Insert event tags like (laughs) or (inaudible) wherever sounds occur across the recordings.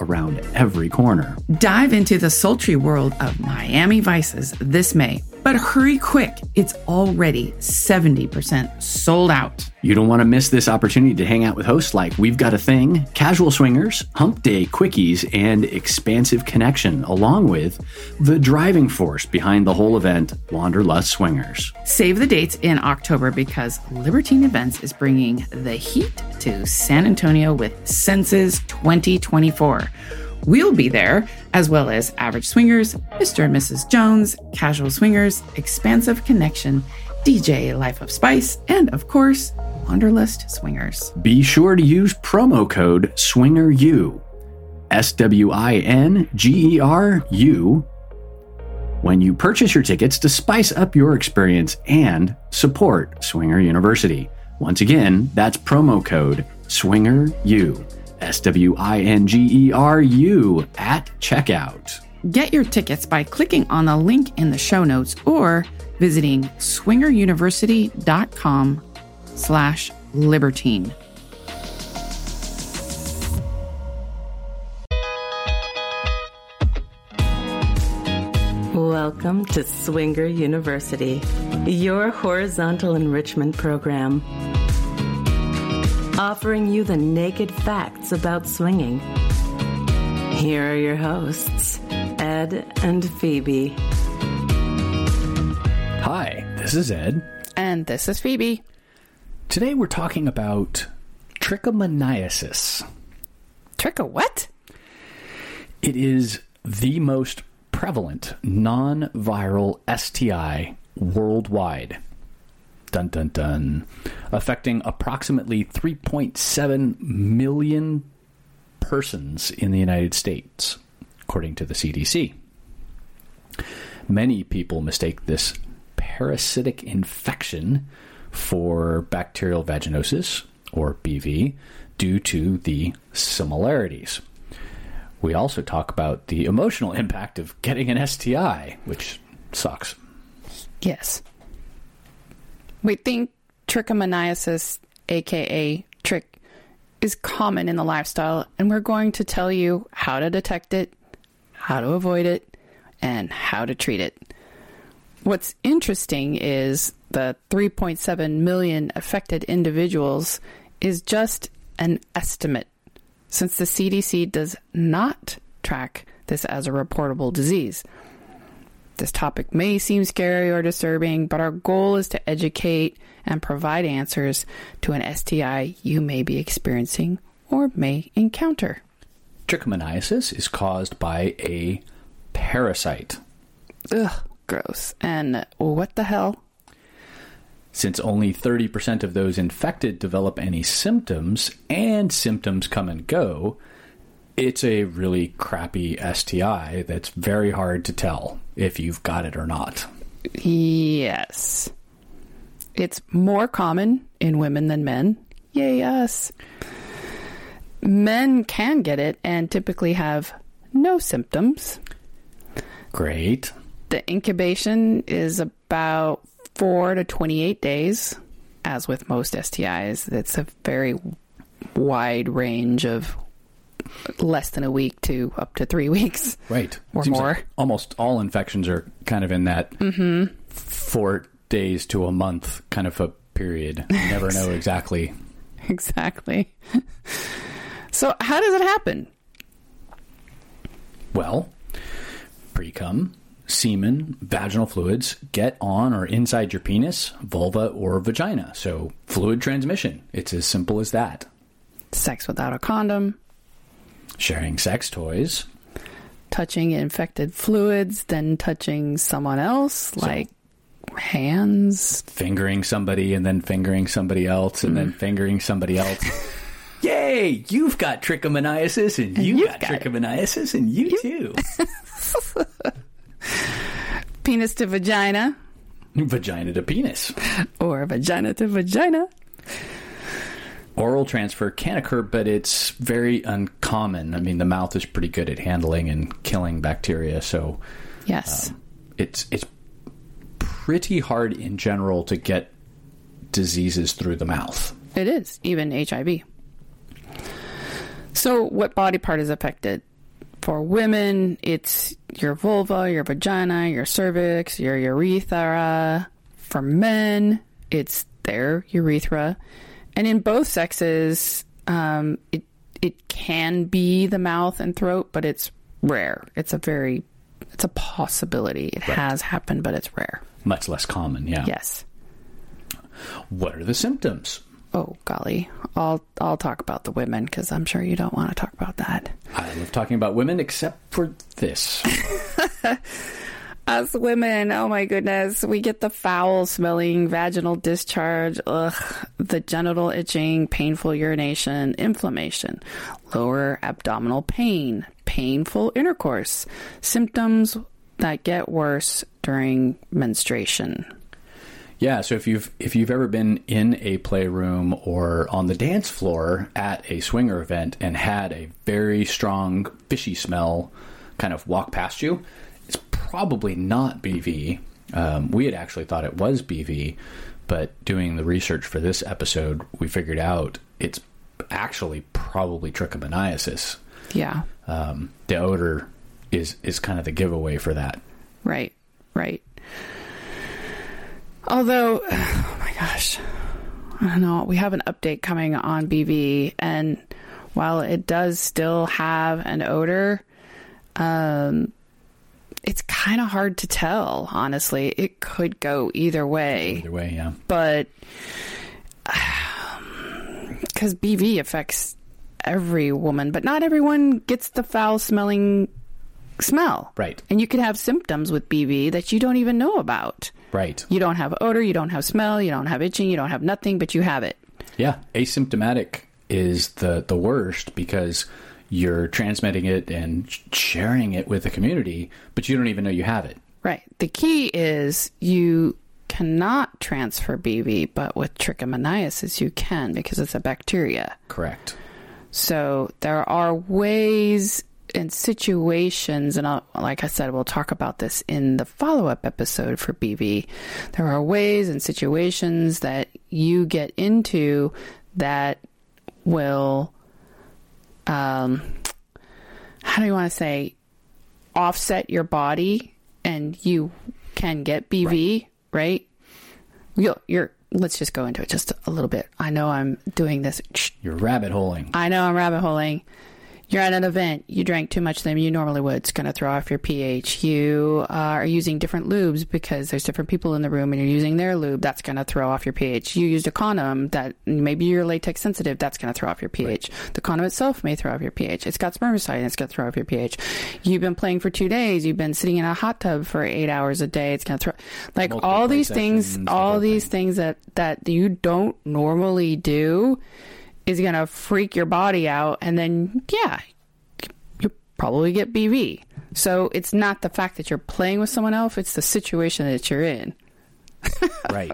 around every corner. Dive into the sultry world of Miami Vices this May. But hurry quick, it's already 70% sold out. You don't want to miss this opportunity to hang out with hosts like We've Got a Thing, Casual Swingers, Hump Day Quickies, and Expansive Connection, along with the driving force behind the whole event, Wanderlust Swingers. Save the dates in October because Libertine Events is bringing the heat to San Antonio with Senses 2024. We'll be there, as well as Average Swingers, Mr. and Mrs. Jones, Casual Swingers, Expansive Connection, DJ Life of Spice, and of course, Wanderlust Swingers. Be sure to use promo code SWINGERU, S W I N G E R U, when you purchase your tickets to spice up your experience and support Swinger University. Once again, that's promo code SWINGERU. S W I N G E R U at checkout. Get your tickets by clicking on the link in the show notes or visiting swingeruniversity.com slash libertine. Welcome to Swinger University, your horizontal enrichment program offering you the naked facts about swinging. Here are your hosts, Ed and Phoebe. Hi, this is Ed. And this is Phoebe. Today we're talking about trichomoniasis. Tricho what? It is the most prevalent non viral STI worldwide. Dun dun dun. Affecting approximately 3.7 million persons in the United States, according to the CDC. Many people mistake this parasitic infection for bacterial vaginosis, or BV, due to the similarities. We also talk about the emotional (laughs) impact of getting an STI, which sucks. Yes. We think trichomoniasis, aka trick, is common in the lifestyle, and we're going to tell you how to detect it, how to avoid it, and how to treat it. What's interesting is the 3.7 million affected individuals is just an estimate, since the CDC does not track this as a reportable disease. This topic may seem scary or disturbing, but our goal is to educate and provide answers to an STI you may be experiencing or may encounter. Trichomoniasis is caused by a parasite. Ugh, gross. And what the hell? Since only 30% of those infected develop any symptoms, and symptoms come and go, it's a really crappy STI that's very hard to tell if you've got it or not. Yes. It's more common in women than men. Yay, us. Men can get it and typically have no symptoms. Great. The incubation is about 4 to 28 days. As with most STIs, it's a very wide range of less than a week to up to three (laughs) weeks. Right. Or Seems more. like almost all infections are kind of in that Mm-hmm. four days to a month kind of a period. You never know (laughs) exactly. Exactly. so, how does it happen? Well, pre-cum, semen, vaginal fluids get on or inside your penis, vulva, or vagina. So, fluid transmission. It's as simple as that. Sex without a condom, Sharing sex toys. touching infected fluids, then touching someone else, like hands. fingering somebody and then fingering somebody else and Mm. then fingering somebody else. (laughs) Yay! You've got trichomoniasis and you you've got, got it. trichomoniasis and you too. (laughs) penis to vagina, Vagina to penis. or vagina to vagina. Oral transfer can occur, but it's very uncommon. I mean, the mouth is pretty good at handling and killing bacteria, so Yes. Um, it's it's pretty hard in general to get diseases through the mouth. It is, even HIV. So, what body part is affected? For women, it's your vulva, your vagina, your cervix, your urethra. For men, it's their urethra. And in both sexes, um, it it can be the mouth and throat, but it's rare. It's a very it's a possibility. It has happened, but it's rare. Much less common, yeah. Yes. What are the symptoms? Oh golly, I'll I'll talk about the women because I'm sure you don't want to talk about that. I love talking about women, except for this. (laughs) Us women, oh my goodness, we get the foul smelling vaginal discharge, ugh, the genital itching, painful urination, inflammation, lower abdominal pain, painful intercourse, symptoms that get worse during menstruation. Yeah, so if you've if you've ever been in a playroom or on the dance floor at a swinger event and had a very strong fishy smell kind of walk past you, it's probably not BV. Um, we had actually thought it was BV, but doing the research for this episode, we figured out it's actually probably trichomoniasis. Yeah, Um, the odor is is kind of the giveaway for that. right, right. Although, (sighs) oh my gosh, I don't know. We have an update coming on BV, and while it does still have an odor, um, it's kind of hard to tell. Honestly, it could go either way, Either way, yeah. but (sighs) because BV affects every woman, but not everyone gets the foul smelling smell. Right. And you can have symptoms with BV that you don't even know about. Right. You don't have odor, you don't have smell, you don't have itching, you don't have nothing, but you have it. Yeah, asymptomatic is the the worst because you're transmitting it and sharing it with the community, but you don't even know you have it. Right. The key is you cannot transfer BV, but with trichomoniasis you can because it's a bacteria. Correct. So there are ways and situations, and I'll, like I said, we'll talk about this in the follow up episode for BV. There are ways and situations that you get into that will, um, how do you want to say, offset your body, and you can get BV, right? You'll, you're. Let's just go into it just a little bit. I know I'm doing this. You're rabbit holing. I know I'm rabbit holing. You're at an event. You drank too much than you normally would. It's going to throw off your pH. You are using different lubes because there's different people in the room and you're using their lube. That's going to throw off your pH. You used a condom that maybe you're latex sensitive. That's going to throw off your pH. The condom itself may throw off your pH. It's got spermicide and it's going to throw off your pH. You've been playing for two days. You've been sitting in a hot tub for eight hours a day. It's going to throw like Multiple all these things, all these thing. things that that you don't normally do is going to freak your body out and then yeah you probably get bv so it's not the fact that you're playing with someone else it's the situation that you're in. (laughs) Right.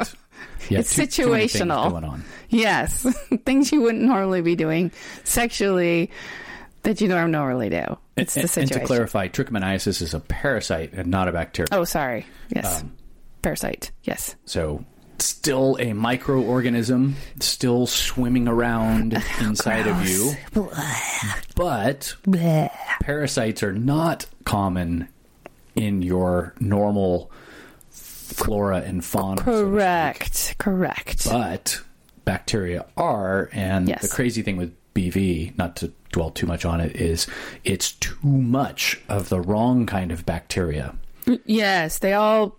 Yeah, It's too- too situational. going on. yes. (laughs) Things you wouldn't normally be doing sexually that you don't normally do. It's the and, and situation. to clarify, trichomoniasis is a parasite and not a bacteria. oh sorry. Yes. Um, parasite. Yes. So still a microorganism, still swimming around (laughs) inside of you. (laughs) But parasites are not common in your normal flora and fauna. so correct correct but bacteria are and Yes. the crazy thing with BV not to dwell too much on it is it's too much of the wrong kind of bacteria Yes, they all.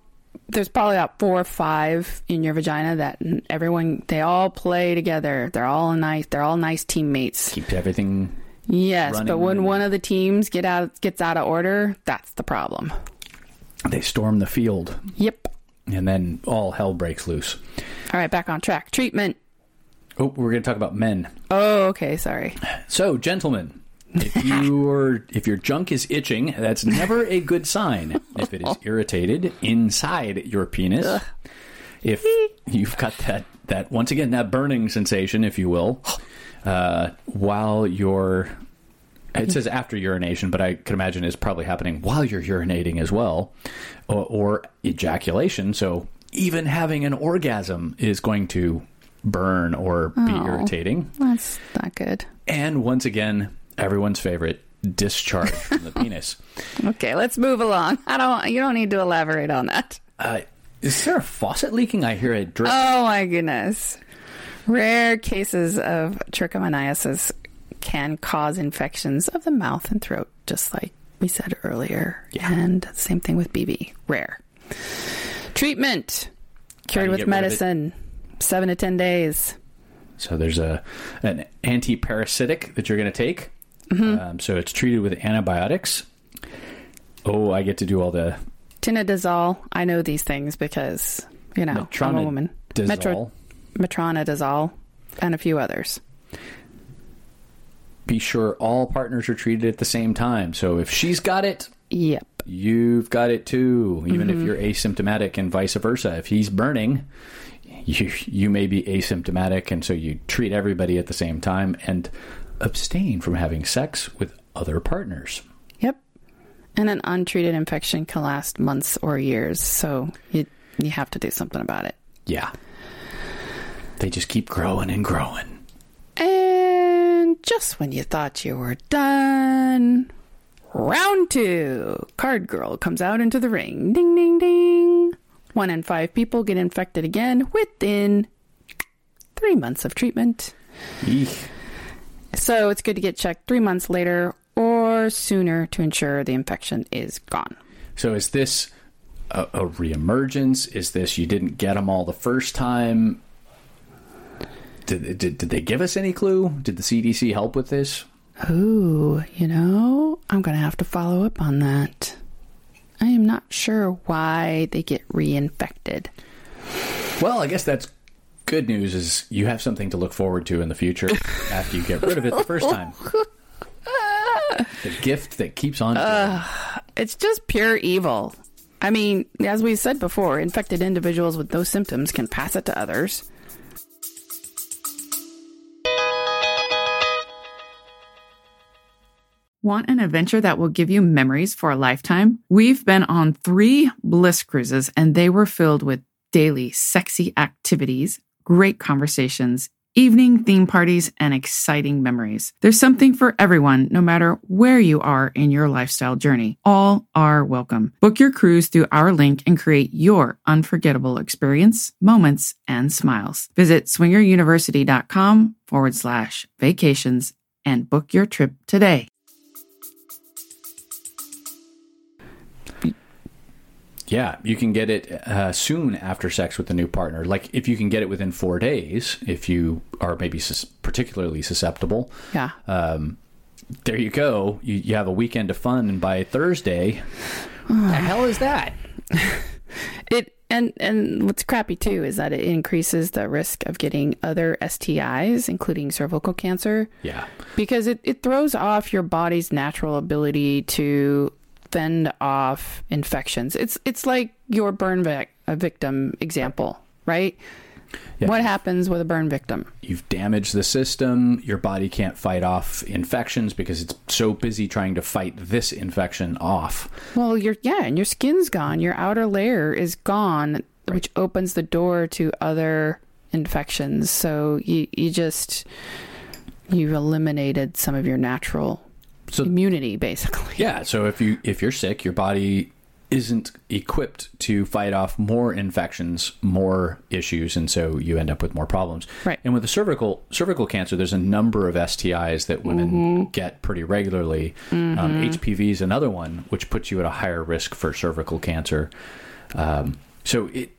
There's probably about four or five in your vagina that everyone they all play together. They're all nice. They're all nice teammates. keep everything Yes, but when and- one of the teams get out gets out of order, that's the problem. they storm the field Yep. and then all hell breaks loose All right, back on track. Treatment. oh we're going to talk about men Oh, okay. Sorry. so gentlemen If your if your junk is itching, that's never a good sign. If it is (laughs) irritated inside your penis, if you've got that that once again that burning sensation, if you will, (gasps) uh, while you're it says after urination, but I can imagine it's probably happening while you're urinating as well, or, or ejaculation. So even having an orgasm is going to burn or be Oh. irritating. That's not good. And once again, everyone's favorite discharge from the penis. (laughs) Okay, let's move along. I don't. You don't need to elaborate on that. Uh, is there a faucet leaking? I hear a drip. Oh my goodness. Rare cases of trichomoniasis can cause infections of the mouth and throat, just like we said earlier. And same thing with BV. Rare. Treatment cured with get rid of it? medicine, seven to ten days. So there's a an anti-parasitic that you're going to take. Um, so it's treated with antibiotics. Oh, I get to do all the Tinidazole. I know these things because you know I'm a woman. Metronidazole. metronidazole, and a few others. Be sure all partners are treated at the same time. So if she's got it, Yep. you've got it too. Even if you're asymptomatic and vice versa. If he's burning, you you may be asymptomatic, and so you treat everybody at the same time and abstain from having sex with other partners. Yep. And an untreated infection can last months or years, so you you have to do something about it. Yeah, they just keep growing and growing. And just when you thought you were done, round two, card girl comes out into the ring. Ding ding ding. One in five people get infected again within three months of treatment. Eek. So it's good to get checked three months later or sooner to ensure the infection is gone. So is this a, a reemergence? Is this you didn't get them all the first time? Did, did, did they give us any clue? Did the CDC help with this? Ooh, you know, I'm going to have to follow up on that. I am not sure why they get reinfected. Well, I guess that's good news. Is you have something to look forward to in the future (laughs) after you get rid of it the first time. the gift that keeps on. giving. It's just pure evil. I mean, as we said before, infected individuals with those symptoms can pass it to others. Want an adventure that will give you memories for a lifetime? We've been on three bliss cruises, and they were filled with daily sexy activities, great conversations, evening theme parties, and exciting memories. There's something for everyone, no matter where you are in your lifestyle journey. All are welcome. Book your cruise through our link and create your unforgettable experience, moments, and smiles. Visit swingeruniversity.com forward slash vacations and book your trip today. Yeah, you can get it uh, soon after sex with a new partner. Like if you can get it within four days, if you are maybe sus- particularly susceptible, Yeah. um, there you go. You, you have a weekend of fun, and by Thursday, the hell is that? (sighs) It and and what's crappy too is that it increases the risk of getting other STIs, including cervical cancer, Yeah, because it, it throws off your body's natural ability to fend off infections. It's it's like your burn vic- a uh, victim example, right? Yeah. What happens with a burn victim? you've damaged the system. Your body can't fight off infections because it's so busy trying to fight this infection off. Well, your yeah, and your skin's gone. Your outer layer is gone, which opens the door to other infections. So you you just you've eliminated some of your natural So- immunity, basically. Yeah, so if you if you're sick, your body isn't equipped to fight off more infections, more issues, and so you end up with more problems. Right. And with the cervical cervical cancer, there's a number of STIs that women get pretty regularly. Um, HPV is another one, which puts you at a higher risk for cervical cancer. Um, so it,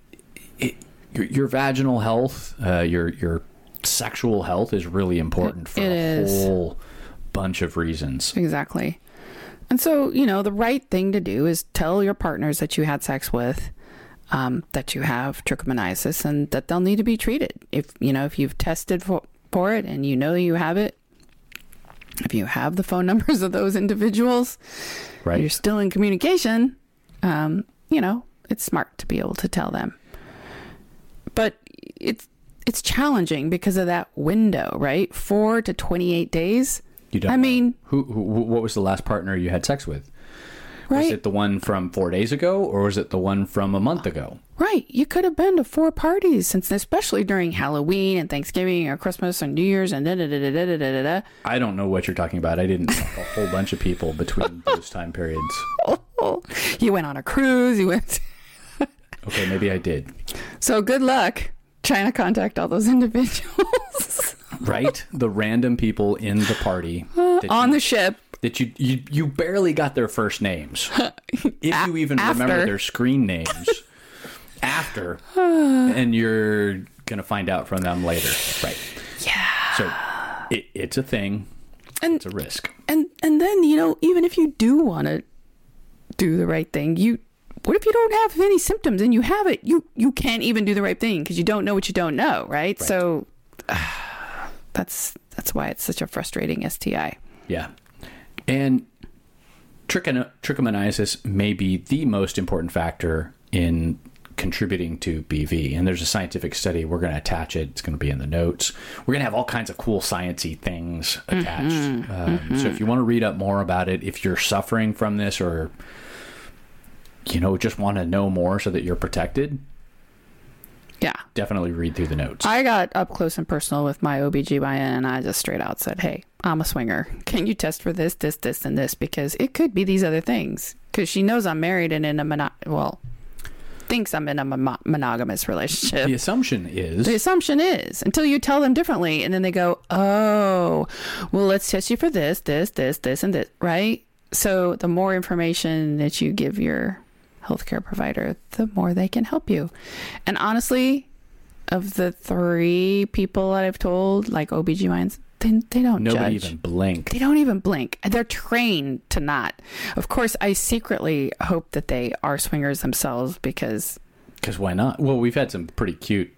it your, your vaginal health, uh, your your sexual health is really important for It a is. whole bunch of reasons. Exactly. And so, you know, the right thing to do is tell your partners that you had sex with um, that you have trichomoniasis and that they'll need to be treated. If, you know, if you've tested for, for it and you know you have it, if you have the phone (laughs) numbers of those individuals, Right. you're still in communication. Um, you know, it's smart to be able to tell them. But it's it's challenging because of that window, right? Four to twenty eight days. You don't. I mean- who, who? What was the last partner you had sex with? Was Right. it the one from four days ago, or was it the one from a month ago? Right. You could have been to four parties since especially during Halloween and Thanksgiving or Christmas and New Year's and da da da da da da da da. I don't know what you're talking about. I didn't a whole bunch of people between (laughs) those time periods. (laughs) You went on a cruise. You went. Okay, maybe I did. So good luck trying to contact all those (laughs) individuals Right, (laughs) the random people in the party (laughs) uh, on you, the ship. that you, you you barely got their first names, (laughs) if you even remember their screen names after, (sighs) and you're gonna find out from them later. Right. Yeah. So it, it's a thing. And It's a risk. and and then you know even if you do want to do the right thing, you what if you don't have any symptoms and you have it? You you can't even do the right thing because you don't know what you don't know, right? So (sighs) (sighs) that's that's why it's such a frustrating STI. Yeah. And trichomoniasis may be the most important factor in contributing to BV. And there's a scientific study. We're going to attach it. It's going to be in the notes. We're going to have all kinds of cool sciencey things attached. Um, So if you want to read up more about it, if you're suffering from this or you know just want to know more so that you're protected, Yeah. definitely read through the notes. I got up close and personal with my OBGYN and I just straight out said, Hey, I'm a swinger. Can you test for this, this, this, and this? Because it could be these other things. Because she knows I'm married and in a mono- well, thinks I'm in a mon- monogamous relationship. the assumption is The assumption is until you tell them differently, and then they go, "Oh, well, let's test you for this, this, this, this, and this." Right? So the more information that you give your healthcare provider, the more they can help you. And honestly, of the three people that I've told, like OBGYNs, they, they don't nobody judge. even blink. They don't even blink. They're trained to not. Of course, I secretly hope that they are swingers themselves because Because why not? Well, we've had some pretty cute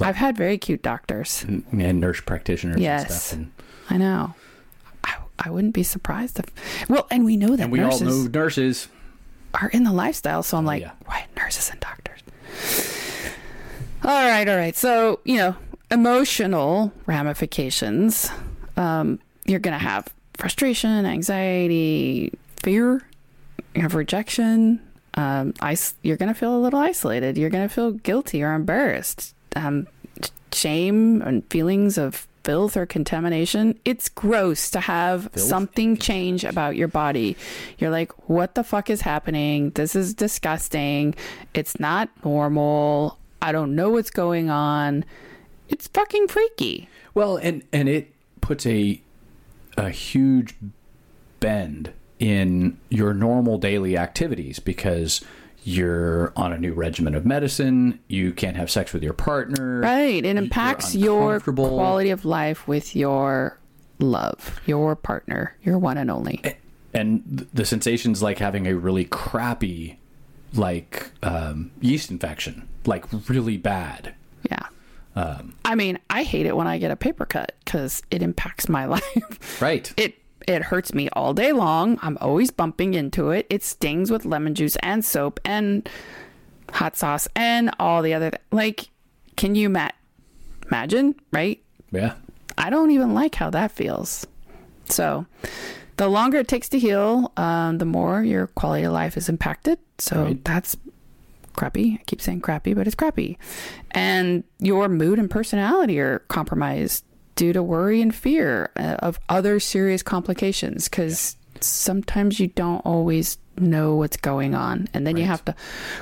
I've had very cute doctors. and and nurse practitioners and Yes. stuff. And, I know. I, I wouldn't be surprised if. Well, and we know that and we nurses all know nurses. Are in the lifestyle, so I'm like, yeah. why nurses and doctors? All right, all right. So you know, emotional ramifications. Um, you're gonna have frustration, anxiety, fear. You have rejection. Um, is- you're gonna feel a little isolated. You're gonna feel guilty or embarrassed. Um, shame and feelings of filth or contamination. It's gross to have Filth something change about your body. You're like, what the fuck is happening? This is disgusting. It's not normal. I don't know what's going on. It's fucking freaky. Well, and and it puts a a huge bend in your normal daily activities because you're on a new regimen of medicine. You can't have sex with your partner. Right. It impacts your quality of life with your love, your partner, your one and only. and th- the sensations like having a really crappy like um, yeast infection like really bad Yeah. um, I mean, I hate it when I get a paper cut because it impacts my (laughs) life. right it it hurts me all day long. I'm always bumping into it. It stings with lemon juice and soap and hot sauce and all the other th- like. Can you ma- imagine? Right? yeah I don't even like how that feels. So, the longer it takes to heal, um, the more your quality of life is impacted. So Right. that's crappy. I keep saying crappy, but it's crappy. And your mood and personality are compromised due to worry and fear uh, of other serious complications because sometimes you don't always know what's going on and then you have to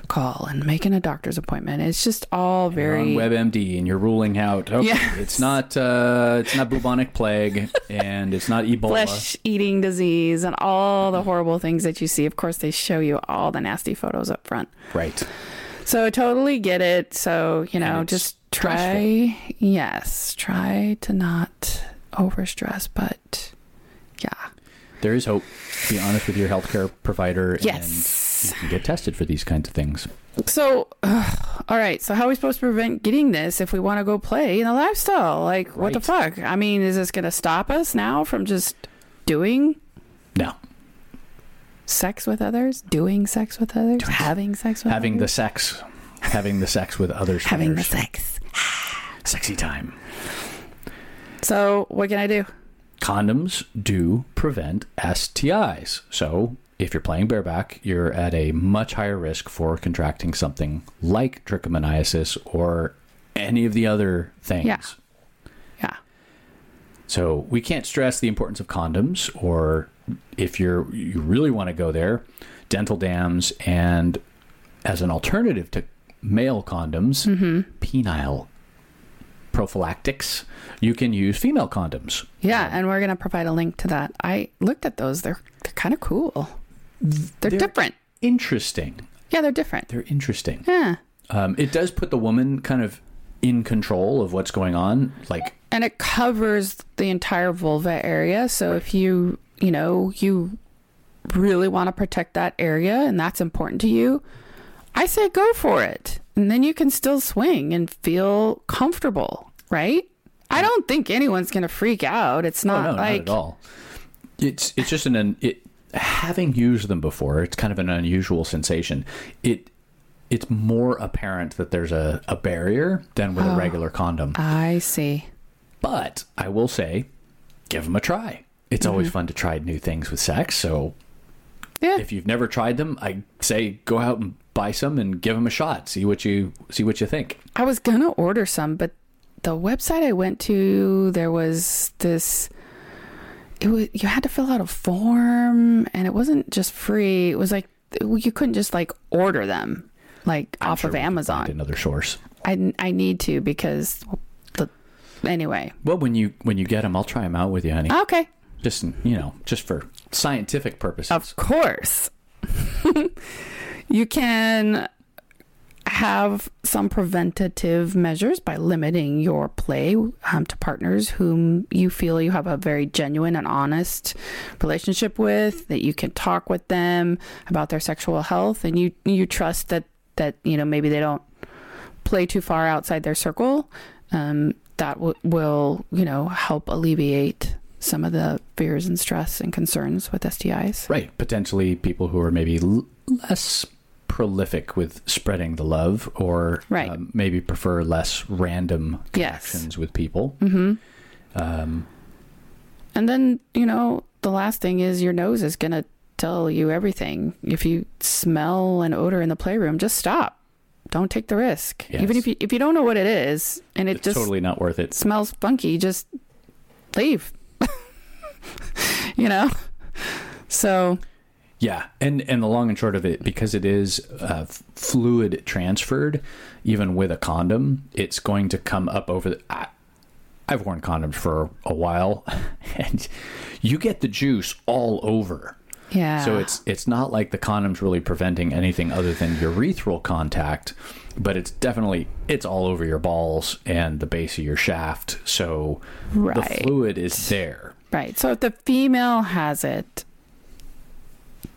call and make an a doctor's appointment it's just all you're on very WebMD and you're ruling out okay Yes. it's not uh, it's not bubonic plague and it's not Ebola flesh eating disease and all the horrible things that you see. Of course, they show you all the nasty photos up front. right So I totally get it. So, you know, just try, yes, try to not overstress, but yeah. there is hope be honest with your healthcare provider Yes. and you can get tested for these kinds of things So, all right. So, how are we supposed to prevent getting this if we want to go play in the lifestyle? Like, what the fuck? I mean, is this going to stop us now from just doing No. sex with others, doing sex with others, having sex with Having the sex. Having the sex with others. (laughs) having the sex. Sexy time. So what can I do? Condoms do prevent STIs. So if you're playing bareback, you're at a much higher risk for contracting something like trichomoniasis or any of the other things. Yeah. Yeah. So we can't stress the importance of condoms, or if you're you really want to go there, dental dams, and as an alternative to male condoms, penile prophylactics, you can use female condoms. Yeah, and we're gonna provide a link to that. I looked at those. They're they're kind of cool. They're, They're- different. Interesting. Yeah, they're different. They're interesting. Yeah. Um, it does put the woman kind of in control of what's going on. Like, and it covers the entire vulva area. So if you, you know, you really want to protect that area and that's important to you, I say go for it. And then you can still swing and feel comfortable, right? I don't think anyone's going to freak out. It's oh not no, like not at all. It's it's just an it having used them before. It's kind of an unusual sensation. It it's more apparent that there's a, a barrier than with a regular condom. I see. But I will say, give them a try. It's always Mm-hmm. fun to try new things with sex. So Yeah. if you've never tried them, I say go out and buy some and give them a shot. See what you see what you think. I was gonna order some, but the website I went to, there was this. It was you had to fill out a form, and it wasn't just free. It was like you couldn't just like order them like I'm off sure of we can find Amazon. Another source. I I need to because the anyway. Well, when you when you get them, I'll try them out with you, honey. Okay, Just you know, just for scientific purposes. of course. (laughs) you can have some preventative measures by limiting your play um, to partners whom you feel you have a very genuine and honest relationship with that you can talk with them about their sexual health and you you trust that that you know maybe they don't play too far outside their circle um, that w- will you know help alleviate some of the fears and stress and concerns with STIs. Right. Potentially people who are maybe l- less prolific with spreading the love or Right. um, maybe prefer less random Yes. connections with people. Mm-hmm. Um, And then, you know, the last thing is your nose is going to tell you everything. If you smell an odor in the playroom, just stop. Don't take the risk. Yes. Even if you if you don't know what it is and it it's just totally not worth it. smells funky, just leave. (laughs) you know? So, Yeah, and and the long and short of it, because it is uh, fluid transferred, even with a condom, it's going to come up over the. I, I've worn condoms for a while, (laughs) and you get the juice all over. yeah. So it's it's not like the condom's really preventing anything other than urethral contact, but it's definitely it's all over your balls and the base of your shaft. So the fluid is there. Right. So if the female has it,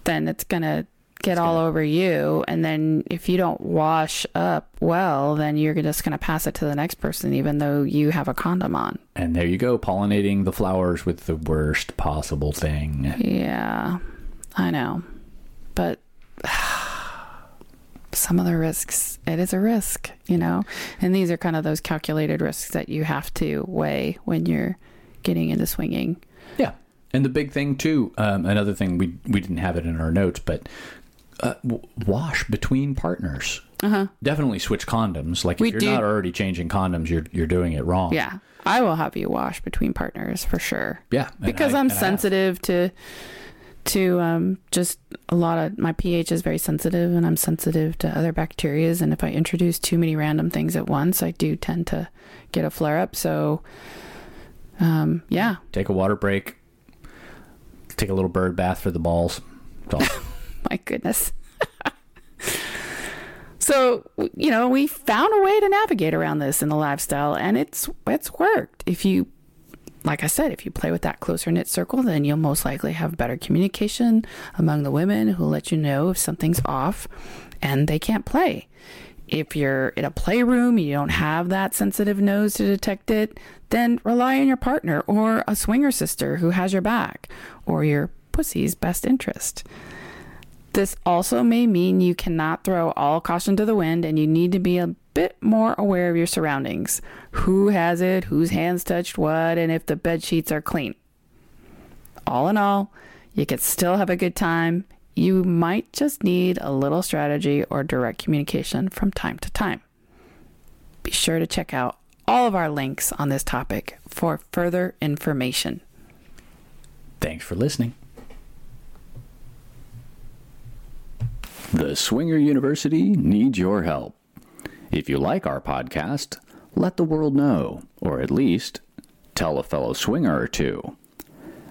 then it's going to get all over you. And then if you don't wash up well, then you're just going to pass it to the next person, even though you have a condom on. And there you go, pollinating the flowers with the worst possible thing. Yeah, I know. But (sighs) some of the risks, it is a risk, you know? And these are kind of those calculated risks that you have to weigh when you're getting into swinging. And the big thing too, um, another thing we we didn't have it in our notes, but uh, w- wash between partners. Uh-huh. Definitely switch condoms. Like We if you're do- not already changing condoms, you're you're doing it wrong. Yeah. I will have you wash between partners for sure. Yeah. because I- I'm and I have. sensitive to to um, just a lot of my pH is very sensitive, and I'm sensitive to other bacterias. And if I introduce too many random things at once, I do tend to get a flare up. So, um, yeah, Take a water break. Take a little bird bath for the balls. (laughs) My goodness. (laughs) so you know we found a way to navigate around this in the lifestyle, and it's it's worked. If you like I said, if you play with that closer knit circle, then you'll most likely have better communication among the women who let you know if something's off and they can't play. If you're in a playroom, you don't have that sensitive nose to detect it, then rely on your partner or a swinger sister who has your back or your pussy's best interest. This also may mean you cannot throw all caution to the wind and you need to be a bit more aware of your surroundings. Who has it, whose hands touched what, and if the bed sheets are clean. All in all, you could still have a good time. You might just need a little strategy or direct communication from time to time. Be sure to check out all of our links on this topic for further information. Thanks for listening. The Swinger University needs your help. If you like our podcast, let the world know, or at least tell a fellow swinger or two.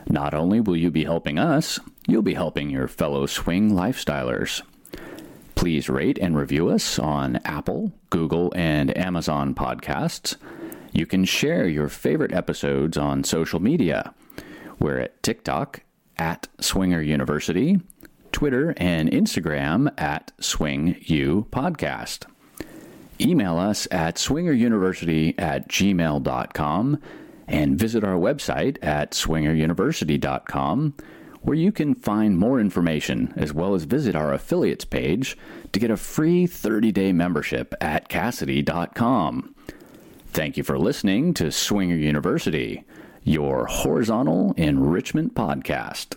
Not only will you be helping us, you'll be helping your fellow swing lifestylers. Please rate and review us on Apple, Google, and Amazon podcasts. You can share your favorite episodes on social media. We're at TikTok at Swinger University, Twitter and Instagram at Swing U Podcast. Email us at swingeruniversity at gmail.com and visit our website at swingeruniversity.com where you can find more information as well as visit our affiliates page to get a free 30-day membership at SDC.com. Thank you for listening to Swinger University, your horizontal enrichment podcast.